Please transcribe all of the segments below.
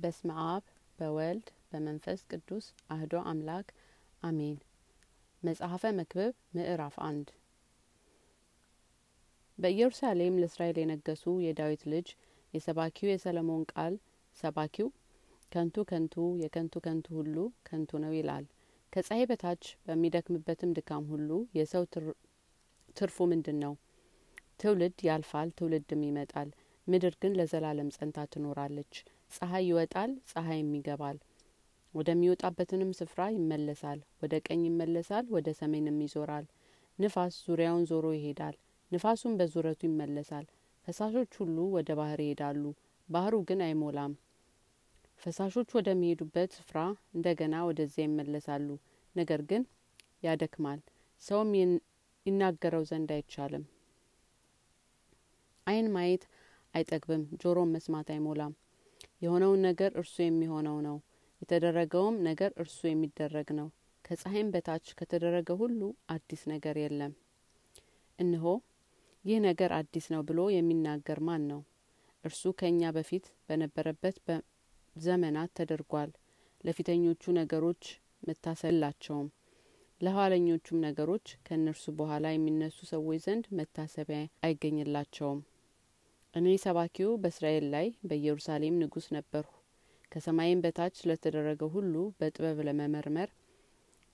በስመ አብ በወልድ በመንፈስ ቅዱስ አህዶ አምላክ አሜን። መጽሐፈ መክብብ ምዕራፍ አንድ በኢየሩሳሌም ለእስራኤል የነገሱ የዳዊት ልጅ የሰባኪው የሰለሞን ቃል ሰባኪው ከንቱ ከንቱ የከንቱ ከንቱ ሁሉ ከንቱ ነው ይላል። ከፀሐይ በታች በሚደክምበትም ድካም ሁሉ የሰው ትርፉ ምንድን ነው? ትውልድ ያልፋል፣ ትውልድም ይመጣል። ምድር ግን ለዘላለም ጸንታ ትኖራለች። ፀሐይ ይወጣል፣ ፀሐይም ይገባል፣ ወደሚወጣበትንም ስፍራ ይመለሳል። ወደ ቀኝ ይመለሳል፣ ወደ ሰሜንም ይዞራል። ንፋስ ዙሪያውን ዞሮ ይሄዳል፣ ንፋሱም በዙረቱ ይመለሳል። ፈሳሾች ሁሉ ወደ ባህር ይሄዳሉ፣ ባህሩ ግን አይሞላም። ፈሳሾች ወደሚሄዱበት ስፍራ እንደገና ወደዚያ ይመለሳሉ፣ ነገር ግን ያደክማል፣ ሰውም ይናገረው ዘንድ አይቻልም። ዓይን ማየት አይጠግብም፣ ጆሮም መስማት አይሞላም። የሆነውን ነገር እርሱ የሚሆነው ነው፣ የተደረገውም ነገር እርሱ የሚደረግ ነው። ከፀሐይም በታች ከተደረገ ሁሉ አዲስ ነገር የለም። እነሆ ይህ ነገር አዲስ ነው ብሎ የሚናገር ማን ነው? እርሱ ከእኛ በፊት በነበረበት ዘመናት ተደርጓል። ለፊተኞቹ ነገሮች መታሰብ የላቸውም፣ ለኋለኞቹም ነገሮች ከእነርሱ በኋላ የሚነሱ ሰዎች ዘንድ መታሰቢያ አይገኝላቸውም። እኔ ሰባኪው በእስራኤል ላይ በኢየሩሳሌም ንጉሥ ነበርሁ። ከሰማይም በታች ስለተደረገ ሁሉ በጥበብ ለመመርመር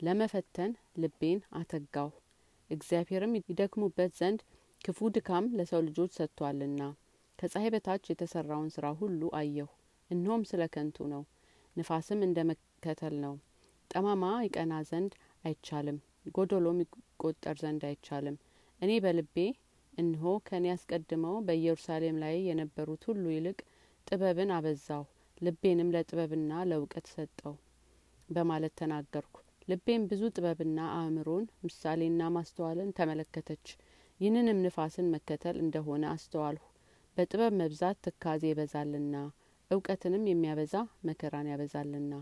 ለመፈተን ልቤን አተጋሁ። እግዚአብሔርም ይደክሙበት ዘንድ ክፉ ድካም ለሰው ልጆች ሰጥቷልና ከፀሐይ በታች የተሰራውን ስራ ሁሉ አየሁ። እነሆም ስለ ከንቱ ነው፣ ንፋስም እንደ መከተል ነው። ጠማማ ይቀና ዘንድ አይቻልም፣ ጎደሎም ይቆጠር ዘንድ አይቻልም። እኔ በልቤ እነሆ ከእኔ አስቀድመው በኢየሩሳሌም ላይ የነበሩት ሁሉ ይልቅ ጥበብን አበዛሁ፣ ልቤንም ለጥበብና ለእውቀት ሰጠው በማለት ተናገርኩ። ልቤም ብዙ ጥበብና አእምሮን ምሳሌና ማስተዋልን ተመለከተች። ይህንንም ንፋስን መከተል እንደሆነ አስተዋልሁ። በጥበብ መብዛት ትካዜ ይበዛልና እውቀትንም የሚያበዛ መከራን ያበዛልና